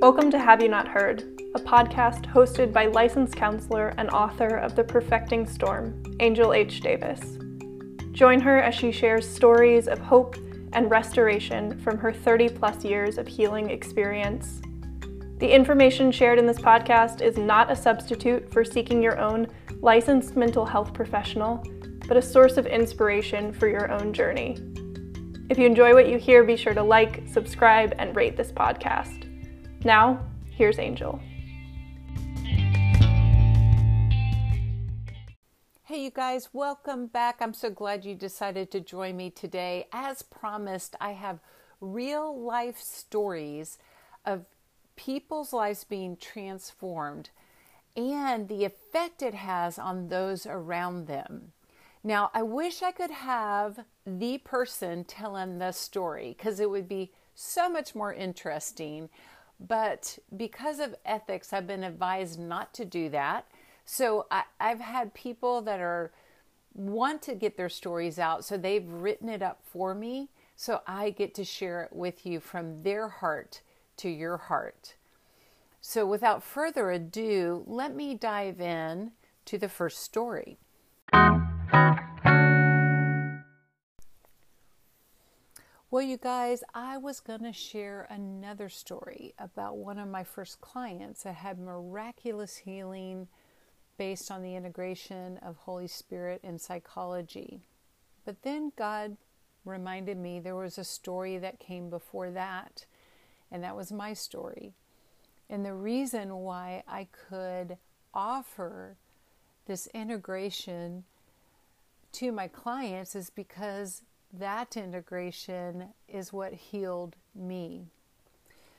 Welcome to Have You Not Heard, a podcast hosted by licensed counselor and author of The Perfecting Storm, Angel H. Davis. Join her as she shares stories of hope and restoration from her 30 plus years of healing experience. The information shared in this podcast is not a substitute for seeking your own licensed mental health professional, but a source of inspiration for your own journey. If you enjoy what you hear, be sure to like, subscribe, and rate this podcast. Now, here's Angel. Hey, you guys, welcome back. I'm so glad you decided to join me today. As promised, I have real life stories of people's lives being transformed and the effect it has on those around them. Now, I wish I could have the person telling the story because it would be so much more interesting. But because of ethics, I've been advised not to do that. So I, have had people that are want to get their stories out, so they've written it up for me. So I get to share it with you from their heart to your heart. So without further ado, let me dive in to the first story. Well, you guys, I was going to share another story about one of my first clients that had miraculous healing based on the integration of Holy Spirit and psychology. But then God reminded me there was a story that came before that, and that was my story. And the reason why I could offer this integration to my clients is because that integration is what healed me.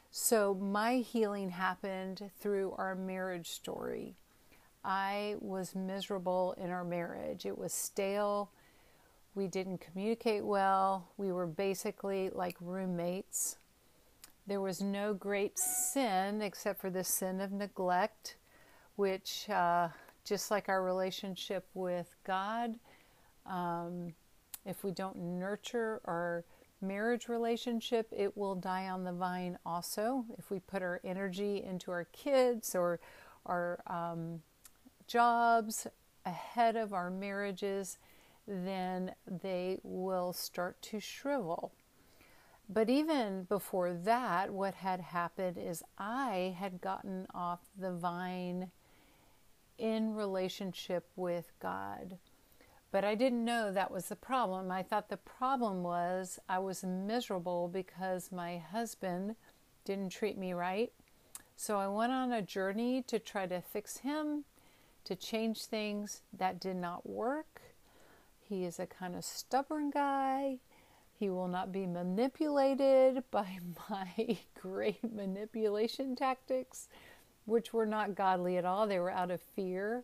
So, my healing happened through our marriage story. I was miserable in our marriage. It was stale. We didn't communicate well. We were basically like roommates. There was no great sin except for the sin of neglect, which, uh, just like our relationship with God, um, if we don't nurture our marriage relationship, it will die on the vine also. If we put our energy into our kids or our um, jobs ahead of our marriages, then they will start to shrivel. But even before that, what had happened is I had gotten off the vine in relationship with God. But I didn't know that was the problem. I thought the problem was I was miserable because my husband didn't treat me right. So I went on a journey to try to fix him, to change things. That did not work. He is a kind of stubborn guy. He will not be manipulated by my great manipulation tactics, which were not godly at all. They were out of fear.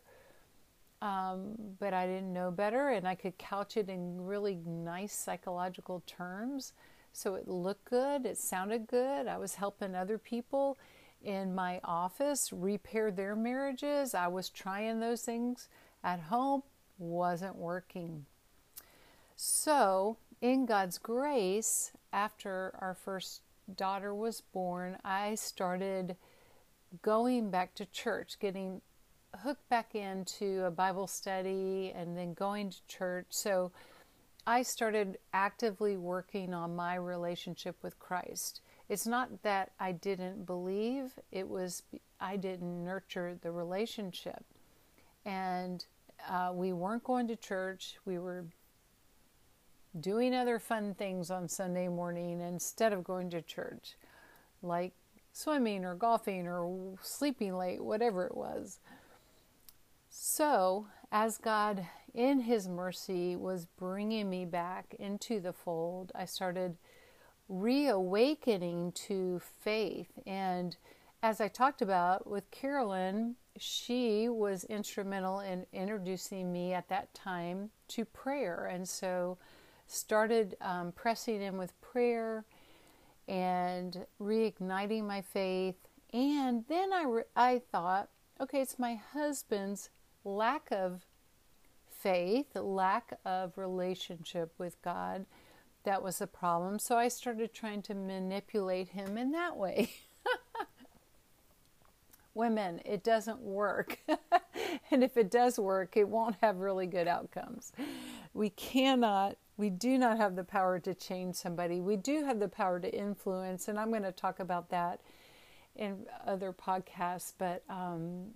Um, but I didn't know better, and I could couch it in really nice psychological terms. So it looked good, it sounded good. I was helping other people in my office repair their marriages. I was trying those things at home, wasn't working. So, in God's grace, after our first daughter was born, I started going back to church, getting hooked back into a Bible study and then going to church. So I started actively working on my relationship with Christ. It's not that I didn't believe, it was I didn't nurture the relationship. And uh, we weren't going to church. We were doing other fun things on Sunday morning instead of going to church, like swimming or golfing or sleeping late, whatever it was. So, as God, in His mercy, was bringing me back into the fold, I started reawakening to faith. And as I talked about with Carolyn, she was instrumental in introducing me at that time to prayer. And so, started um, pressing in with prayer and reigniting my faith. And then I, re- I thought, okay, it's my husband's lack of faith, lack of relationship with God that was the problem. So I started trying to manipulate him in that way. Women, it doesn't work. and if it does work, it won't have really good outcomes. We cannot, we do not have the power to change somebody. We do have the power to influence, and I'm going to talk about that in other podcasts, but um,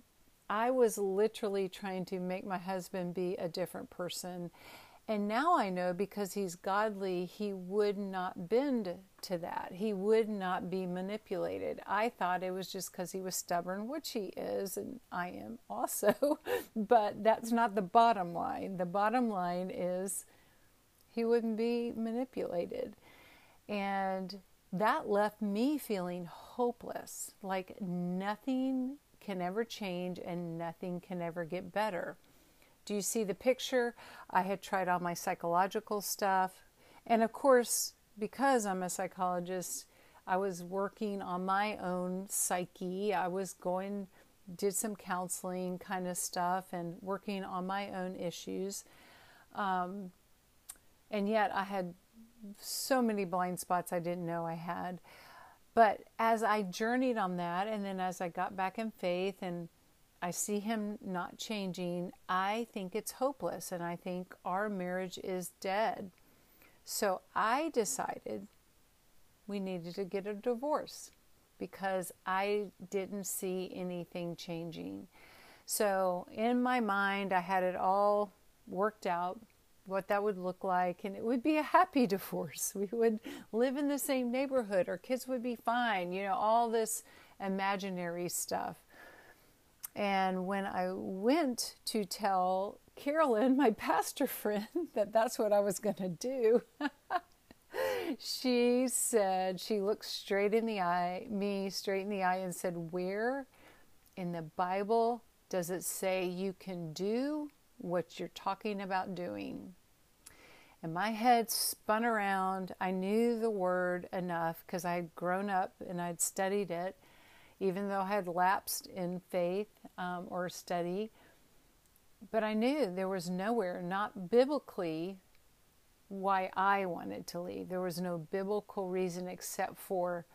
I was literally trying to make my husband be a different person. And now I know because he's godly, he would not bend to that. He would not be manipulated. I thought it was just because he was stubborn, which he is, and I am also. but that's not the bottom line. The bottom line is he wouldn't be manipulated. And that left me feeling hopeless, like nothing can ever change and nothing can ever get better. Do you see the picture? I had tried all my psychological stuff. And of course, because I'm a psychologist, I was working on my own psyche. I was going, did some counseling kind of stuff and working on my own issues. Um, and yet I had so many blind spots I didn't know I had. But as I journeyed on that, and then as I got back in faith and I see him not changing, I think it's hopeless and I think our marriage is dead. So I decided we needed to get a divorce because I didn't see anything changing. So in my mind, I had it all worked out what that would look like, and it would be a happy divorce. We would live in the same neighborhood, our kids would be fine, you know, all this imaginary stuff. And when I went to tell Carolyn, my pastor friend, that that's what I was going to do, she said, she looked straight in the eye, me straight in the eye, and said, Where in the Bible does it say you can do what you're talking about doing. And my head spun around. I knew the word enough because I had grown up and I'd studied it, even though I had lapsed in faith um, or study. But I knew there was nowhere, not biblically, why I wanted to leave. There was no biblical reason except for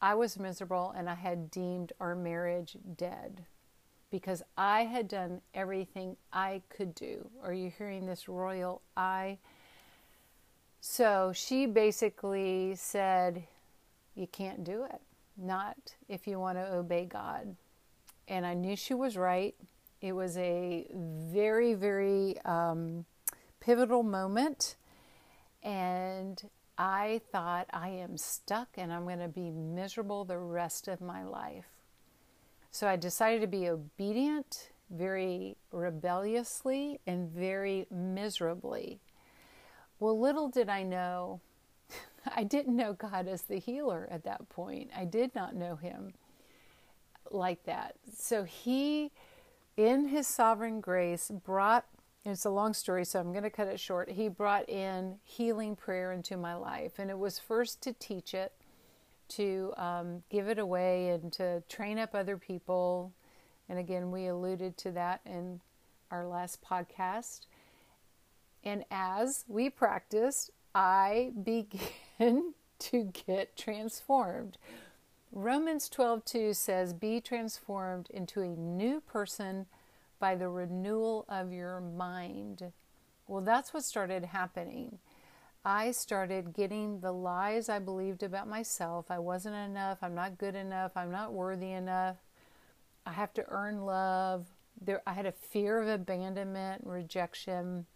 I was miserable and I had deemed our marriage dead because I had done everything I could do. Are you hearing this royal I? So she basically said, You can't do it, not if you want to obey God. And I knew she was right. It was a very, very um, pivotal moment. And I thought, I am stuck and I'm going to be miserable the rest of my life. So I decided to be obedient very rebelliously and very miserably. Well, little did I know, I didn't know God as the healer at that point. I did not know Him like that. So He, in His sovereign grace, brought it's a long story, so I'm going to cut it short. He brought in healing prayer into my life, and it was first to teach it to um, give it away and to train up other people. And again, we alluded to that in our last podcast. And as we practiced, I began to get transformed. Romans 12:2 says, "Be transformed into a new person by the renewal of your mind." Well, that's what started happening. I started getting the lies I believed about myself. I wasn't enough. I'm not good enough. I'm not worthy enough. I have to earn love. There, I had a fear of abandonment, rejection.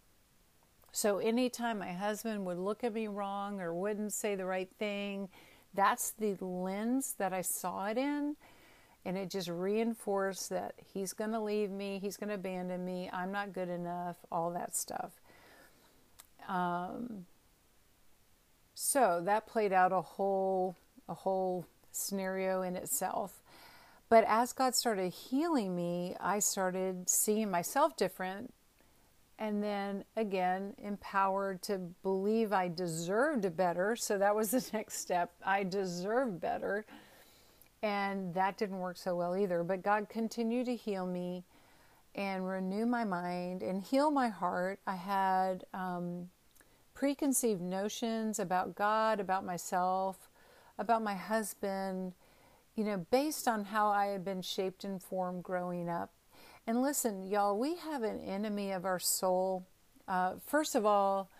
So anytime my husband would look at me wrong or wouldn't say the right thing, that's the lens that I saw it in. And it just reinforced that he's going to leave me, he's going to abandon me, I'm not good enough, all that stuff. Um, so that played out a whole a whole scenario in itself. But as God started healing me, I started seeing myself different and then again empowered to believe I deserved better. So that was the next step. I deserve better. And that didn't work so well either. But God continued to heal me and renew my mind and heal my heart. I had um, preconceived notions about God, about myself, about my husband, you know, based on how I had been shaped and formed growing up. And listen, y'all, we have an enemy of our soul. Uh, first of all,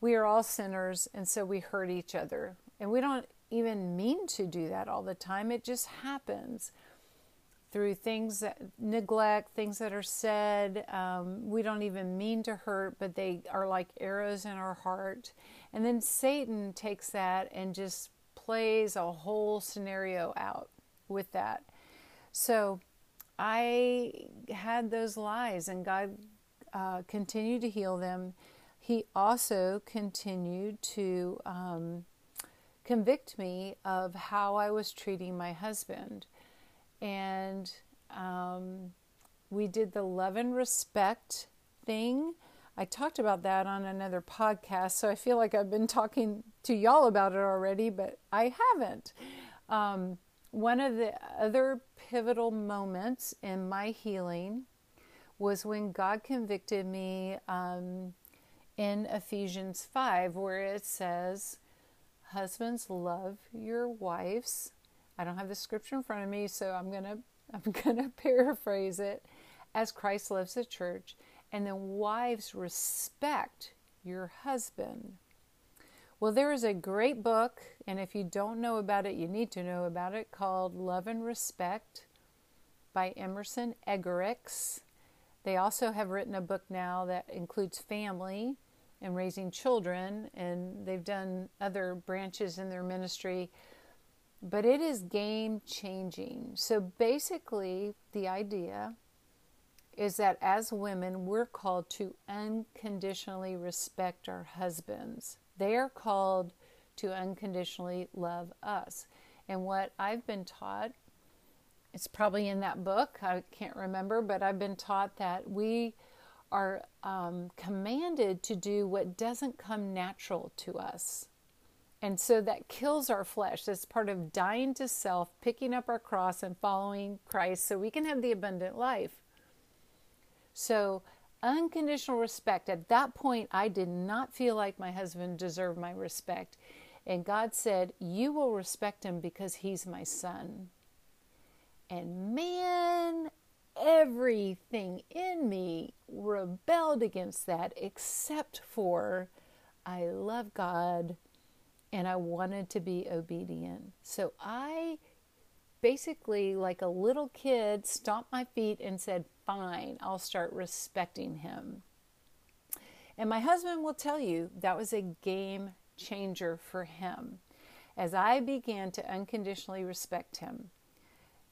we are all sinners, and so we hurt each other. And we don't even mean to do that all the time, it just happens through things that neglect, things that are said. Um, we don't even mean to hurt, but they are like arrows in our heart. And then Satan takes that and just plays a whole scenario out with that. So I had those lies, and God uh, continued to heal them. He also continued to um, convict me of how I was treating my husband and um, we did the love and respect thing. I talked about that on another podcast, so I feel like I've been talking to y'all about it already, but I haven't. Um, one of the other pivotal moments in my healing was when God convicted me um, in Ephesians 5, where it says, Husbands, love your wives I don't have the scripture in front of me, so I'm gonna I'm gonna paraphrase it as Christ loves the church, and then wives respect your husband. Well, there is a great book, and if you don't know about it, you need to know about it, called Love and Respect by Emerson Eggerichs. They also have written a book now that includes family and raising children, and they've done other branches in their ministry but it is game changing. So basically, the idea is that as women, we're called to unconditionally respect our husbands. They are called to unconditionally love us. And what I've been taught, it's probably in that book, I can't remember, but I've been taught that we are um, commanded to do what doesn't come natural to us. And so that kills our flesh. That's part of dying to self, picking up our cross, and following Christ so we can have the abundant life. So, unconditional respect. At that point, I did not feel like my husband deserved my respect. And God said, You will respect him because he's my son. And man, everything in me rebelled against that except for I love God and I wanted to be obedient. So I basically, like a little kid, stomped my feet and said, Fine, I'll start respecting him. And my husband will tell you that was a game changer for him as I began to unconditionally respect him.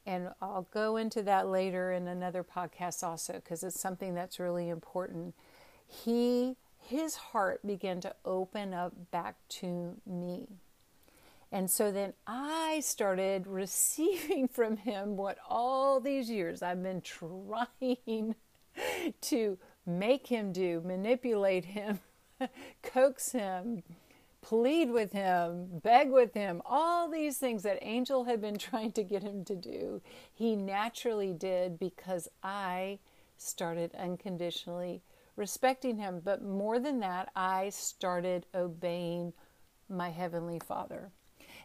And I'll go into that later in another podcast also because it's something that's really important. He his heart began to open up back to me. And so then I started receiving from him what all these years I've been trying to make him do, manipulate him, coax him, plead with him, beg with him, all these things that Angel had been trying to get him to do. He naturally did because I started unconditionally respecting Him. But more than that, I started obeying my Heavenly Father.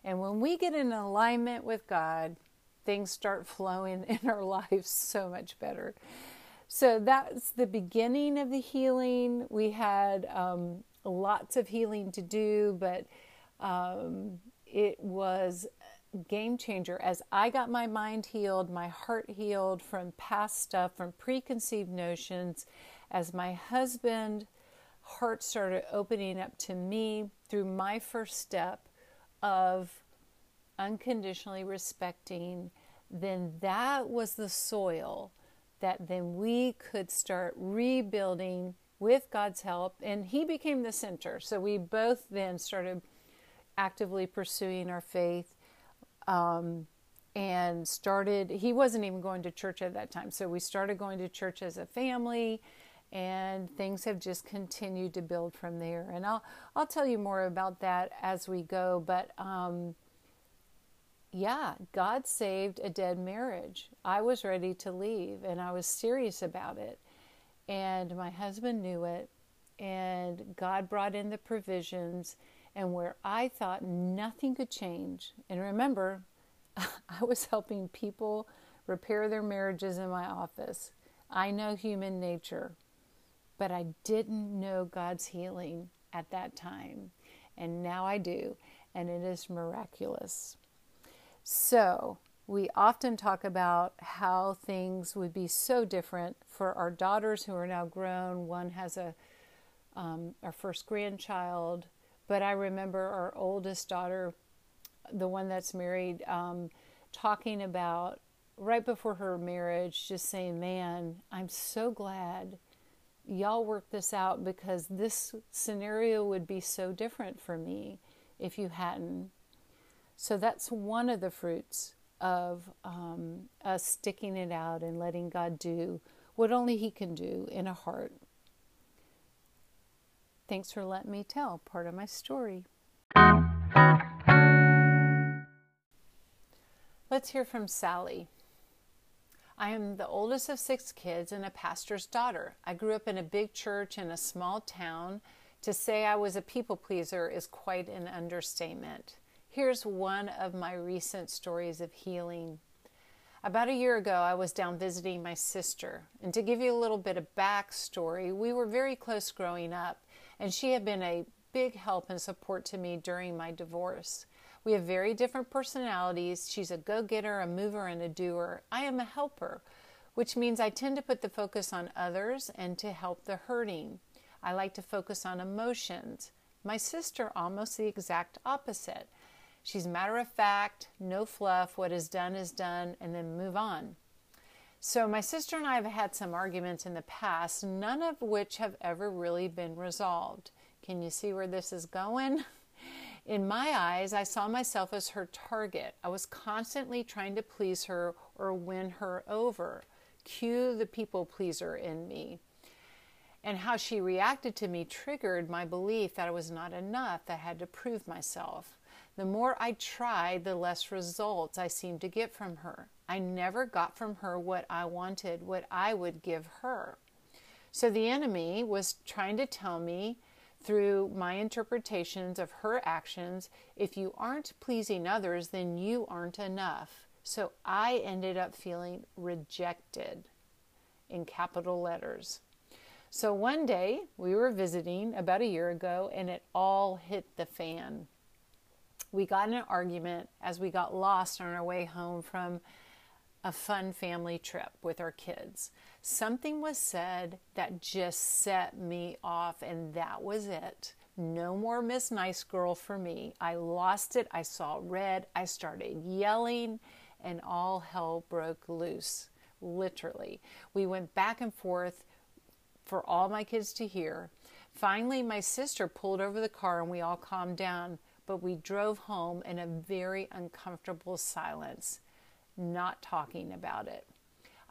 And when we get in alignment with God, things start flowing in our lives so much better. So that's the beginning of the healing. We had um, lots of healing to do, but um, it was game changer as I got my mind healed, my heart healed from past stuff, from preconceived notions, as my husband heart started opening up to me through my first step of unconditionally respecting, then that was the soil that then we could start rebuilding with God's help. And He became the center. So we both then started actively pursuing our faith. Um, and started, he wasn't even going to church at that time. So we started going to church as a family and things have just continued to build from there. And I'll I'll tell you more about that as we go. But um, yeah, God saved a dead marriage. I was ready to leave, and I was serious about it. And my husband knew it, and God brought in the provisions. And where I thought nothing could change, and remember, I was helping people repair their marriages in my office. I know human nature, but I didn't know God's healing at that time. And now I do, and it is miraculous. So, we often talk about how things would be so different for our daughters who are now grown. One has a um, our first grandchild, but I remember our oldest daughter, the one that's married, um, talking about right before her marriage, just saying, "Man, I'm so glad." Y'all work this out because this scenario would be so different for me if you hadn't. So that's one of the fruits of um, us sticking it out and letting God do what only He can do in a heart. Thanks for letting me tell part of my story. Let's hear from Sally. I am the oldest of six kids and a pastor's daughter. I grew up in a big church in a small town. To say I was a people pleaser is quite an understatement. Here's one of my recent stories of healing. About a year ago, I was down visiting my sister. And to give you a little bit of backstory, we were very close growing up, and she had been a big help and support to me during my divorce. We have very different personalities. She's a go getter, a mover, and a doer. I am a helper, which means I tend to put the focus on others and to help the hurting. I like to focus on emotions. My sister, almost the exact opposite. She's matter of fact, no fluff, what is done is done, and then move on. So, my sister and I have had some arguments in the past, none of which have ever really been resolved. Can you see where this is going? In my eyes, I saw myself as her target. I was constantly trying to please her or win her over. Cue the people pleaser in me. And how she reacted to me triggered my belief that I was not enough, that I had to prove myself. The more I tried, the less results I seemed to get from her. I never got from her what I wanted, what I would give her. So the enemy was trying to tell me through my interpretations of her actions if you aren't pleasing others, then you aren't enough. So I ended up feeling rejected in capital letters. So one day we were visiting about a year ago and it all hit the fan we got in an argument as we got lost on our way home from a fun family trip with our kids. Something was said that just set me off, and that was it. No more Miss Nice Girl for me. I lost it. I saw red. I started yelling, and all hell broke loose. Literally. We went back and forth for all my kids to hear. Finally, my sister pulled over the car and we all calmed down but we drove home in a very uncomfortable silence, not talking about it.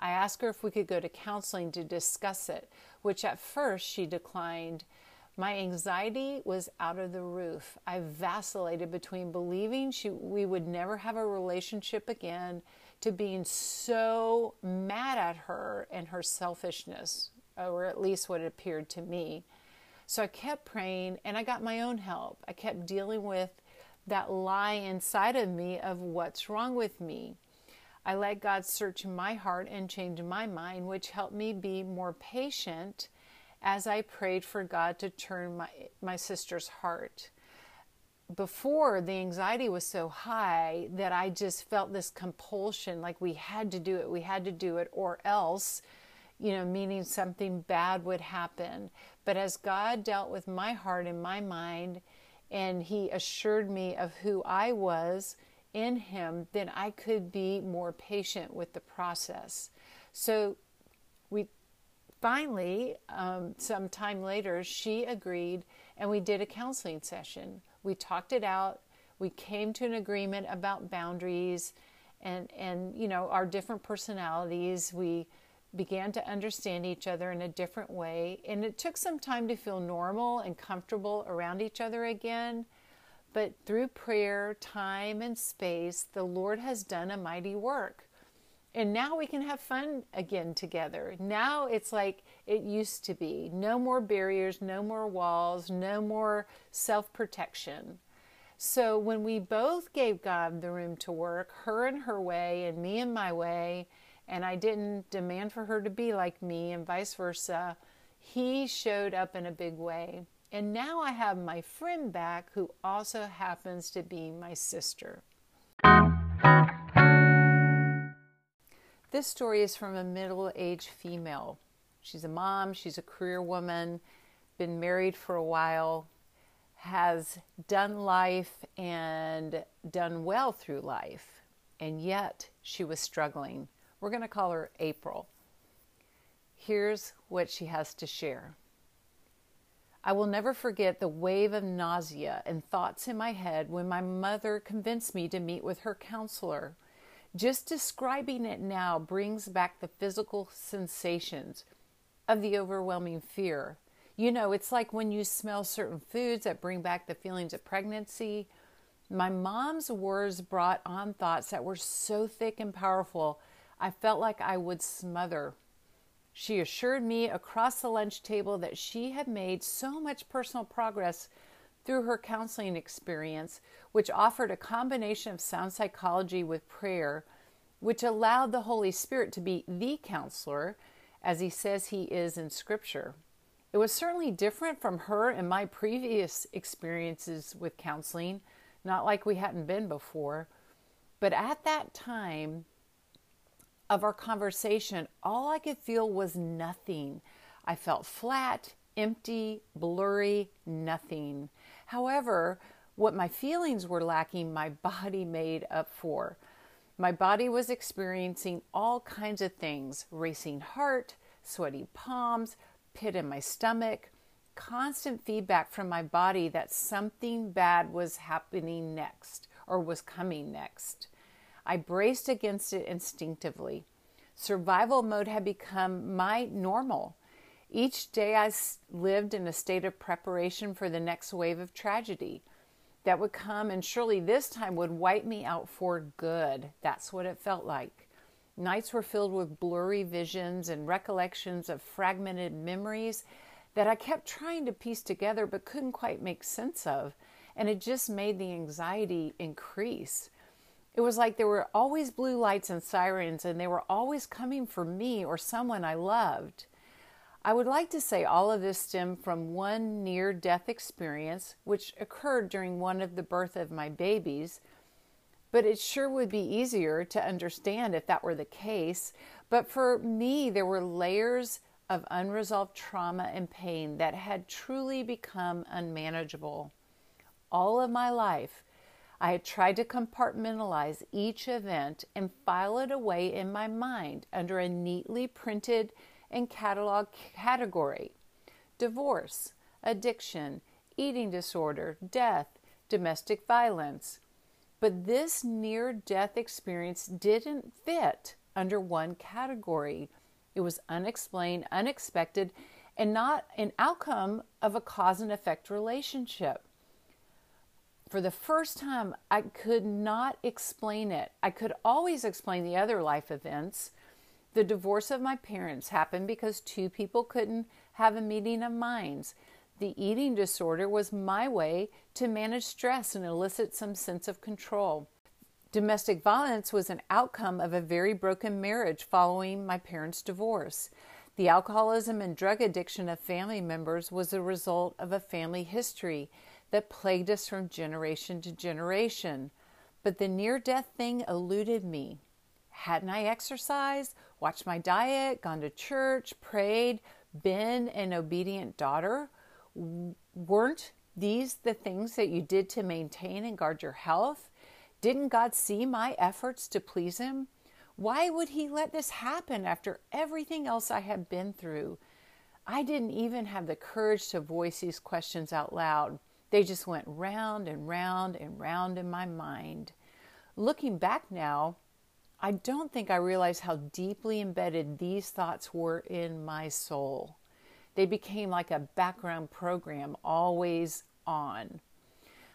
I asked her if we could go to counseling to discuss it, which at first she declined. My anxiety was out of the roof. I vacillated between believing she, we would never have a relationship again to being so mad at her and her selfishness, or at least what it appeared to me. So I kept praying and I got my own help. I kept dealing with that lie inside of me of what's wrong with me. I let God search my heart and change my mind, which helped me be more patient as I prayed for God to turn my, my sister's heart. Before, the anxiety was so high that I just felt this compulsion like we had to do it, we had to do it, or else you know, meaning something bad would happen. But as God dealt with my heart and my mind, and He assured me of who I was in Him, then I could be more patient with the process. So we finally, um, some time later, she agreed and we did a counseling session. We talked it out. We came to an agreement about boundaries and, and you know, our different personalities. We began to understand each other in a different way. And it took some time to feel normal and comfortable around each other again. But through prayer, time, and space, the Lord has done a mighty work. And now we can have fun again together. Now it's like it used to be no more barriers, no more walls, no more self protection. So when we both gave God the room to work, her in her way and me in my way, and I didn't demand for her to be like me and vice versa, he showed up in a big way. And now I have my friend back who also happens to be my sister. This story is from a middle aged female. She's a mom, she's a career woman, been married for a while, has done life and done well through life, and yet she was struggling. We're going to call her April. Here's what she has to share. I will never forget the wave of nausea and thoughts in my head when my mother convinced me to meet with her counselor. Just describing it now brings back the physical sensations of the overwhelming fear, you know, it's like when you smell certain foods that bring back the feelings of pregnancy. My mom's words brought on thoughts that were so thick and powerful, I felt like I would smother. She assured me across the lunch table that she had made so much personal progress through her counseling experience, which offered a combination of sound psychology with prayer, which allowed the Holy Spirit to be the counselor, as he says he is in Scripture. It was certainly different from her and my previous experiences with counseling, not like we hadn't been before. But at that time of our conversation, all I could feel was nothing. I felt flat, empty, blurry, nothing. However, what my feelings were lacking, my body made up for. My body was experiencing all kinds of things racing heart, sweaty palms, pit in my stomach, constant feedback from my body that something bad was happening next or was coming next. I braced against it instinctively. Survival mode had become my normal. Each day I lived in a state of preparation for the next wave of tragedy that would come and surely this time would wipe me out for good. That's what it felt like. Nights were filled with blurry visions and recollections of fragmented memories that I kept trying to piece together but couldn't quite make sense of. And it just made the anxiety increase. It was like there were always blue lights and sirens, and they were always coming for me or someone I loved. I would like to say all of this stemmed from one near death experience, which occurred during one of the birth of my babies, but it sure would be easier to understand if that were the case. But for me, there were layers of unresolved trauma and pain that had truly become unmanageable. All of my life, I had tried to compartmentalize each event and file it away in my mind under a neatly printed and cataloged category divorce, addiction, eating disorder, death, domestic violence. But this near death experience didn't fit under one category. It was unexplained, unexpected, and not an outcome of a cause and effect relationship. For the first time, I could not explain it. I could always explain the other life events. The divorce of my parents happened because two people couldn't have a meeting of minds. The eating disorder was my way to manage stress and elicit some sense of control. Domestic violence was an outcome of a very broken marriage following my parents' divorce. The alcoholism and drug addiction of family members was a result of a family history that plagued us from generation to generation. But the near death thing eluded me. Hadn't I exercised, watched my diet, gone to church, prayed, been an obedient daughter? weren't these the things that you did to maintain and guard your health? Didn't God see my efforts to please Him? Why would He let this happen after everything else I had been through? I didn't even have the courage to voice these questions out loud. They just went round and round and round in my mind. Looking back now, I don't think I realized how deeply embedded these thoughts were in my soul. They became like a background program, always on.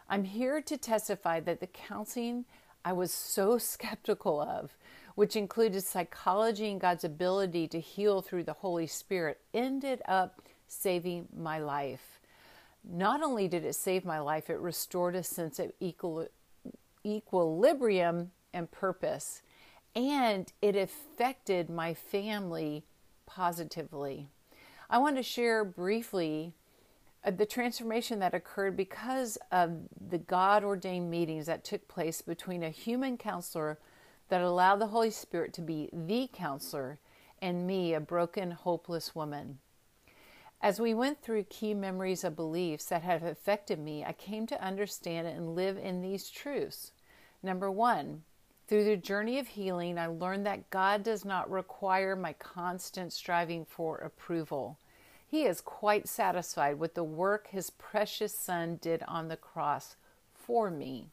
I'm here to testify that the counseling I was so skeptical of, which included psychology and God's ability to heal through the Holy Spirit, ended up saving my life. Not only did it save my life, it restored a sense of equal, equilibrium and purpose. And it affected my family positively. I want to share briefly uh, the transformation that occurred because of the God ordained meetings that took place between a human counselor that allowed the Holy Spirit to be the counselor and me, a broken, hopeless woman. As we went through key memories of beliefs that have affected me, I came to understand and live in these truths. Number one, through the journey of healing, I learned that God does not require my constant striving for approval. He is quite satisfied with the work his precious Son did on the cross for me.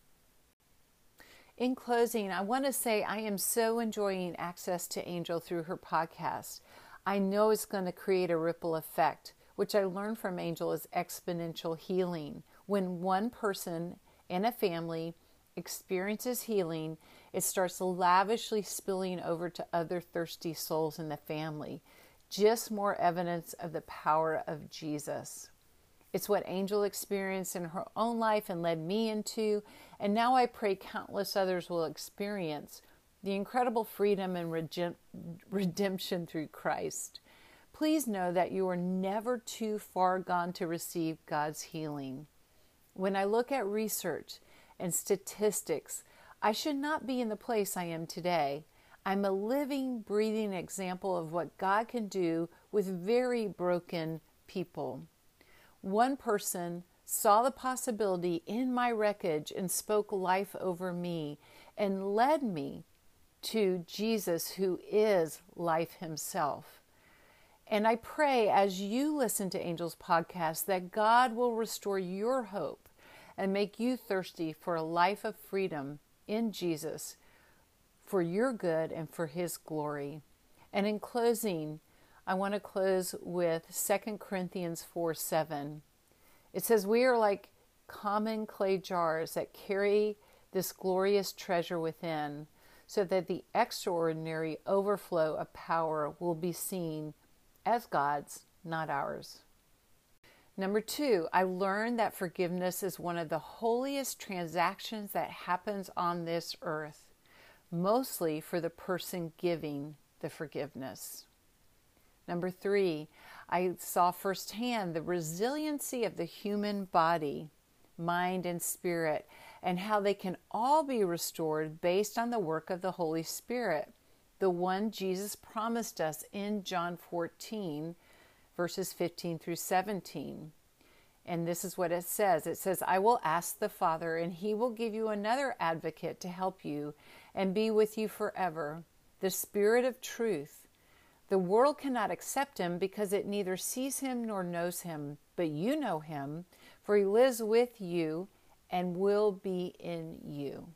In closing, I want to say I am so enjoying access to Angel through her podcast. I know it's going to create a ripple effect, which I learned from Angel is exponential healing. When one person in a family experiences healing, it starts lavishly spilling over to other thirsty souls in the family. Just more evidence of the power of Jesus. It's what Angel experienced in her own life and led me into, and now I pray countless others will experience the incredible freedom and redemption through Christ. Please know that you are never too far gone to receive God's healing. When I look at research and statistics, I should not be in the place I am today. I'm a living, breathing example of what God can do with very broken people. One person saw the possibility in my wreckage and spoke life over me and led me to Jesus, who is life himself. And I pray as you listen to Angels podcast that God will restore your hope and make you thirsty for a life of freedom in Jesus for your good and for his glory. And in closing, I want to close with 2 Corinthians 4 7. It says, We are like common clay jars that carry this glorious treasure within so that the extraordinary overflow of power will be seen as God's, not ours. Number two, I learned that forgiveness is one of the holiest transactions that happens on this earth, mostly for the person giving the forgiveness. Number three, I saw firsthand the resiliency of the human body, mind, and spirit and how they can all be restored based on the work of the Holy Spirit, the one Jesus promised us in John 14, verses 15 through 17. And this is what it says it says, I will ask the Father, and he will give you another advocate to help you and be with you forever, the Spirit of truth. The world cannot accept him because it neither sees him nor knows him, but you know him, for he lives with you and will be in you.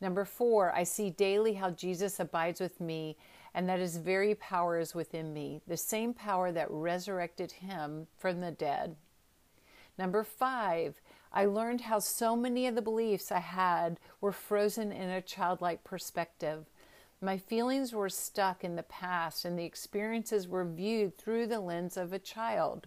Number four, I see daily how Jesus abides with me and that his very power is within me, the same power that resurrected him from the dead. Number five, I learned how so many of the beliefs I had were frozen in a childlike perspective. My feelings were stuck in the past, and the experiences were viewed through the lens of a child.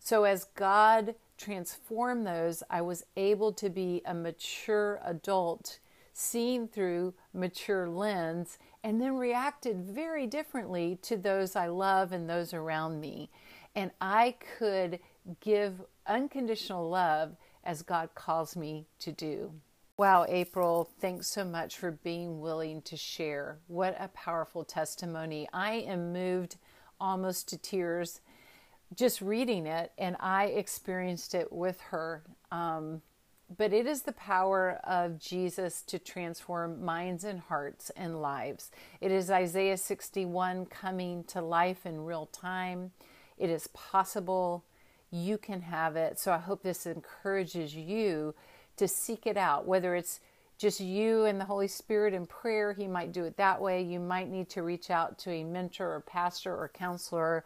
So, as God transform those, I was able to be a mature adult, seeing through mature lens, and then reacted very differently to those I love and those around me. And I could give unconditional love as God calls me to do. Wow, April, thanks so much for being willing to share. What a powerful testimony. I am moved almost to tears just reading it, and I experienced it with her. Um, but it is the power of Jesus to transform minds and hearts and lives. It is Isaiah 61 coming to life in real time. It is possible. You can have it. So I hope this encourages you to seek it out, whether it's just you and the Holy Spirit in prayer. He might do it that way. You might need to reach out to a mentor or pastor or counselor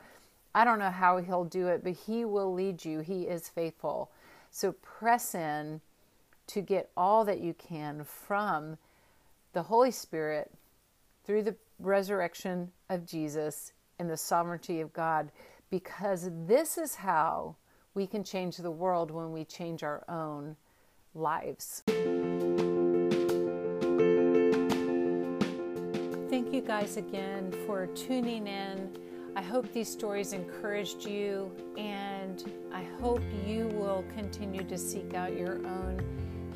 I don't know how he'll do it, but he will lead you. He is faithful. So press in to get all that you can from the Holy Spirit through the resurrection of Jesus and the sovereignty of God, because this is how we can change the world when we change our own lives. Thank you guys again for tuning in. I hope these stories encouraged you, and I hope you will continue to seek out your own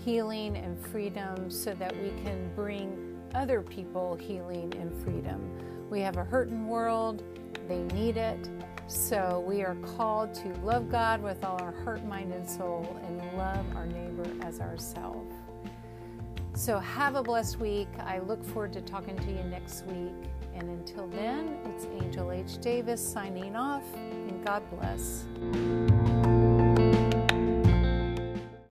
healing and freedom so that we can bring other people healing and freedom. We have a hurting world, they need it. So we are called to love God with all our heart, mind, and soul and love our neighbor as ourselves. So have a blessed week. I look forward to talking to you next week. And until then, it's Angel H. Davis signing off, and God bless.